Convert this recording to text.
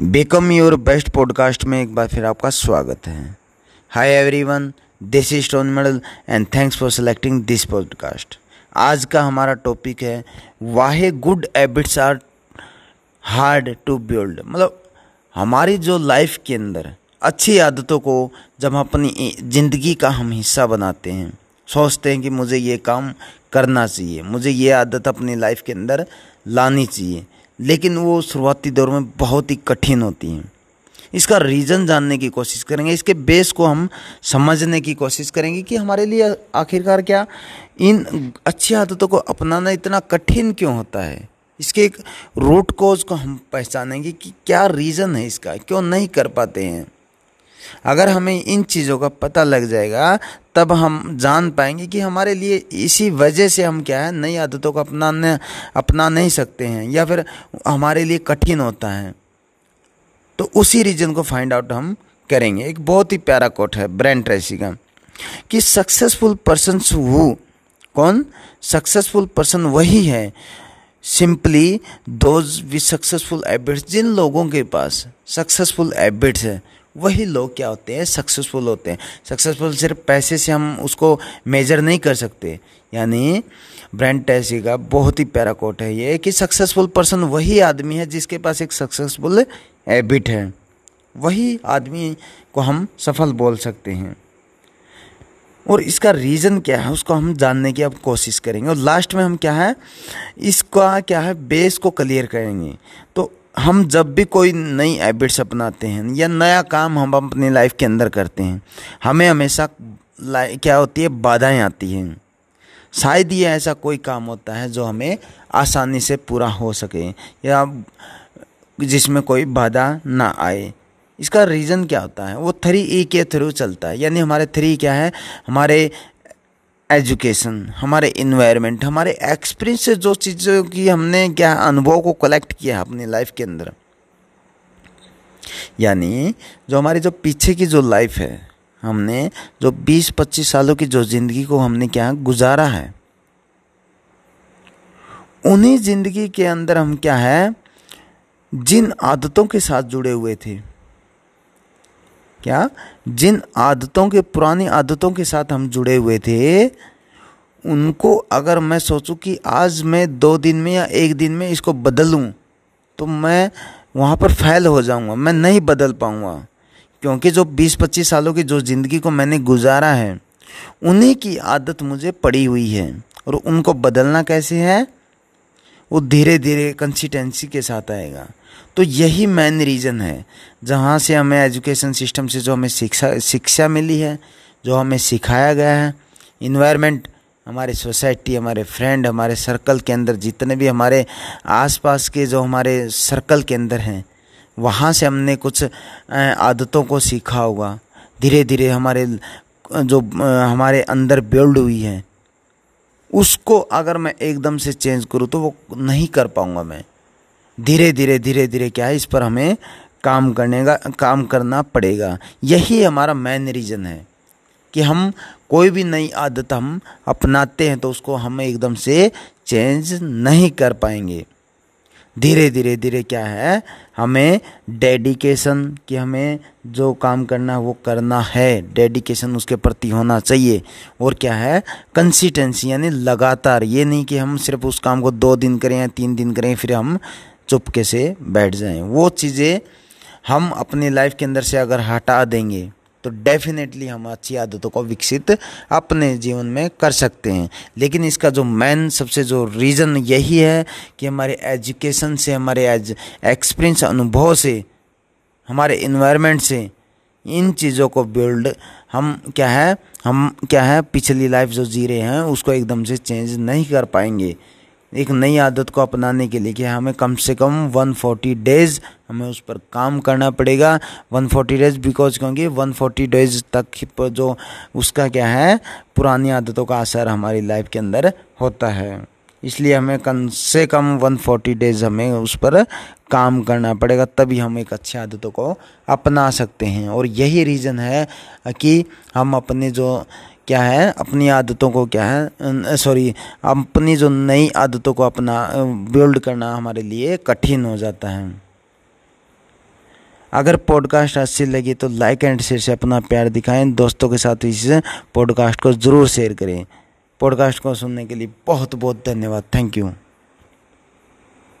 Become your best podcast में एक बार फिर आपका स्वागत है। हाय एवरीवन दिस इज़ स्टोन medal and thanks for selecting this podcast आज का हमारा टॉपिक है, why good habits are hard to build मतलब हमारी जो लाइफ के अंदर अच्छी आदतों को जब हम अपनी ज़िंदगी का हम हिस्सा बनाते हैं, सोचते हैं कि मुझे ये काम करना चाहिए, मुझे ये आदत अपनी लाइफ के अंदर लानी चाहिए लेकिन वो शुरुआती दौर में बहुत ही कठिन होती हैं। इसका रीज़न जानने की कोशिश करेंगे। इसके बेस को हम समझने की कोशिश करेंगे कि हमारे लिए आखिरकार क्या? इन अच्छी आदतों को अपनाना इतना कठिन क्यों होता है? इसके एक रूट कोज को हम पहचानेंगे कि क्या रीज़न है इसका? क्यों नहीं कर पाते हैं? अगर हमें इन चीज़ों का पता लग जाएगा, तब हम जान पाएँगे कि हमारे लिए इसी वजह से हम क्या है, नई आदतों को अपनाने, अपना नहीं सकते हैं, या फिर हमारे लिए कठिन होता है। तो उसी रीजन को फाइंड आउट हम करेंगे। एक बहुत ही प्यारा कोट है ब्रैंड ट्रेसी का, कि सक्सेसफुल पर्सन हु कौन? सक्सेसफुल पर्सन वही है simply those with successful habits जिन लोगों के पास सक्सेसफुल हैबिट्स है। वही लोग क्या होते हैं? सक्सेसफुल होते हैं। सक्सेसफुल सिर्फ़ पैसे से हम उसको मेजर नहीं कर सकते। यानी ब्रांड टैसी का बहुत ही प्यारा कोट है ये कि सक्सेसफुल पर्सन वही आदमी है जिसके पास एक सक्सेसफुल हैबिट है। वही आदमी को हम सफल बोल सकते हैं। और इसका रीज़न क्या है? उसको हम जानने की अब कोशिश करेंगे। और लास्ट में हम क्या है? इसका क्या है? बेस को क्लियर करेंगे। तो हम जब भी कोई नई हैबिट्स अपनाते हैं या नया काम हम अपनी लाइफ के अंदर करते हैं, हमें हमेशा क्या होती है, बाधाएँ आती हैं। शायद ये ऐसा कोई काम होता है जो हमें आसानी से पूरा हो सके या जिसमें कोई बाधा ना आए। इसका रीज़न क्या होता है? वो थ्री ई e के थ्रू चलता है। यानी हमारे थ्री क्या है? हमारे एजुकेशन, हमारे इन्वायरमेंट हमारे एक्सपीरियंस जो चीज़ों की हमने क्या अनुभव को कलेक्ट किया अपनी लाइफ के अंदर। यानी जो हमारी जो पीछे की जो लाइफ है, हमने जो 20-25 सालों की जो ज़िंदगी को हमने क्या गुजारा है, उन्हीं ज़िंदगी के अंदर हम क्या है, जिन आदतों के साथ जुड़े हुए थे। क्या? जिन आदतों के, पुरानी आदतों के साथ हम जुड़े हुए थे, उनको अगर मैं सोचूं कि आज मैं दो दिन में या एक दिन में इसको बदलूं तो मैं वहाँ पर फैल हो जाऊँगा, मैं नहीं बदल पाऊँगा। क्योंकि जो 20-25 सालों की जो ज़िंदगी को मैंने गुजारा है, उन्हीं की आदत मुझे पड़ी हुई है। और उनको बदलना कैसे है? वो धीरे धीरे कंसिस्टेंसी के साथ आएगा। तो यही मेन रीज़न है, जहाँ से हमें एजुकेशन सिस्टम से जो हमें शिक्षा शिक्षा मिली है, जो हमें सिखाया गया है इन्वायरमेंट हमारे सोसाइटी हमारे फ्रेंड हमारे सर्कल के अंदर, जितने भी हमारे आसपास के जो हमारे सर्कल के अंदर हैं, वहाँ से हमने कुछ आदतों को सीखा होगा। धीरे धीरे हमारे, जो हमारे अंदर बिल्ड हुई है, उसको अगर मैं एकदम से चेंज करूँ तो वो नहीं कर पाऊँगा मैं। धीरे धीरे धीरे धीरे क्या है? इस पर हमें काम करने का, काम करना पड़ेगा। यही हमारा मेन रीज़न है कि हम कोई भी नई आदत हम अपनाते हैं तो उसको हम एकदम से चेंज नहीं कर पाएँगे। धीरे धीरे धीरे क्या है? हमें डेडिकेशन कि हमें जो काम करना है वो करना है। डेडिकेशन उसके प्रति होना चाहिए। और क्या है? कंसिस्टेंसी यानी लगातार। ये नहीं कि हम सिर्फ़ उस काम को दो दिन करें या तीन दिन करें, फिर हम चुपके से बैठ जाएँ। वो चीज़ें हम अपनी लाइफ के अंदर से अगर हटा देंगे तो डेफिनेटली हम अच्छी आदतों को विकसित अपने जीवन में कर सकते हैं। लेकिन इसका जो मेन सबसे जो रीज़न यही है कि हमारे एजुकेशन से, हमारे एज एक्सपीरियंस अनुभव से, हमारे इन्वायरमेंट से इन चीज़ों को बिल्ड हम क्या है, हम क्या है, पिछली लाइफ जो जी रहे हैं, उसको एकदम से चेंज नहीं कर पाएँगे। एक नई आदत को अपनाने के लिए कि हमें कम से कम 140 डेज़ हमें उस पर काम करना पड़ेगा। 140 डेज़ बिकॉज़ क्योंकि 140 डेज़ तक जो उसका क्या है, पुरानी आदतों का असर हमारी लाइफ के अंदर होता है। इसलिए हमें कम से कम 140 डेज़ हमें उस पर काम करना पड़ेगा, तभी हम एक अच्छी आदतों को अपना सकते हैं। और यही रीज़न है कि हम अपने जो क्या है? अपनी आदतों को क्या है? सॉरी अपनी जो नई आदतों को अपना बिल्ड करना हमारे लिए कठिन हो जाता है। अगर पॉडकास्ट अच्छी लगी तो लाइक एंड शेयर से अपना प्यार दिखाएँ, दोस्तों के साथ इस पॉडकास्ट को ज़रूर शेयर करें। पॉडकास्ट को सुनने के लिए बहुत बहुत धन्यवाद। Thank you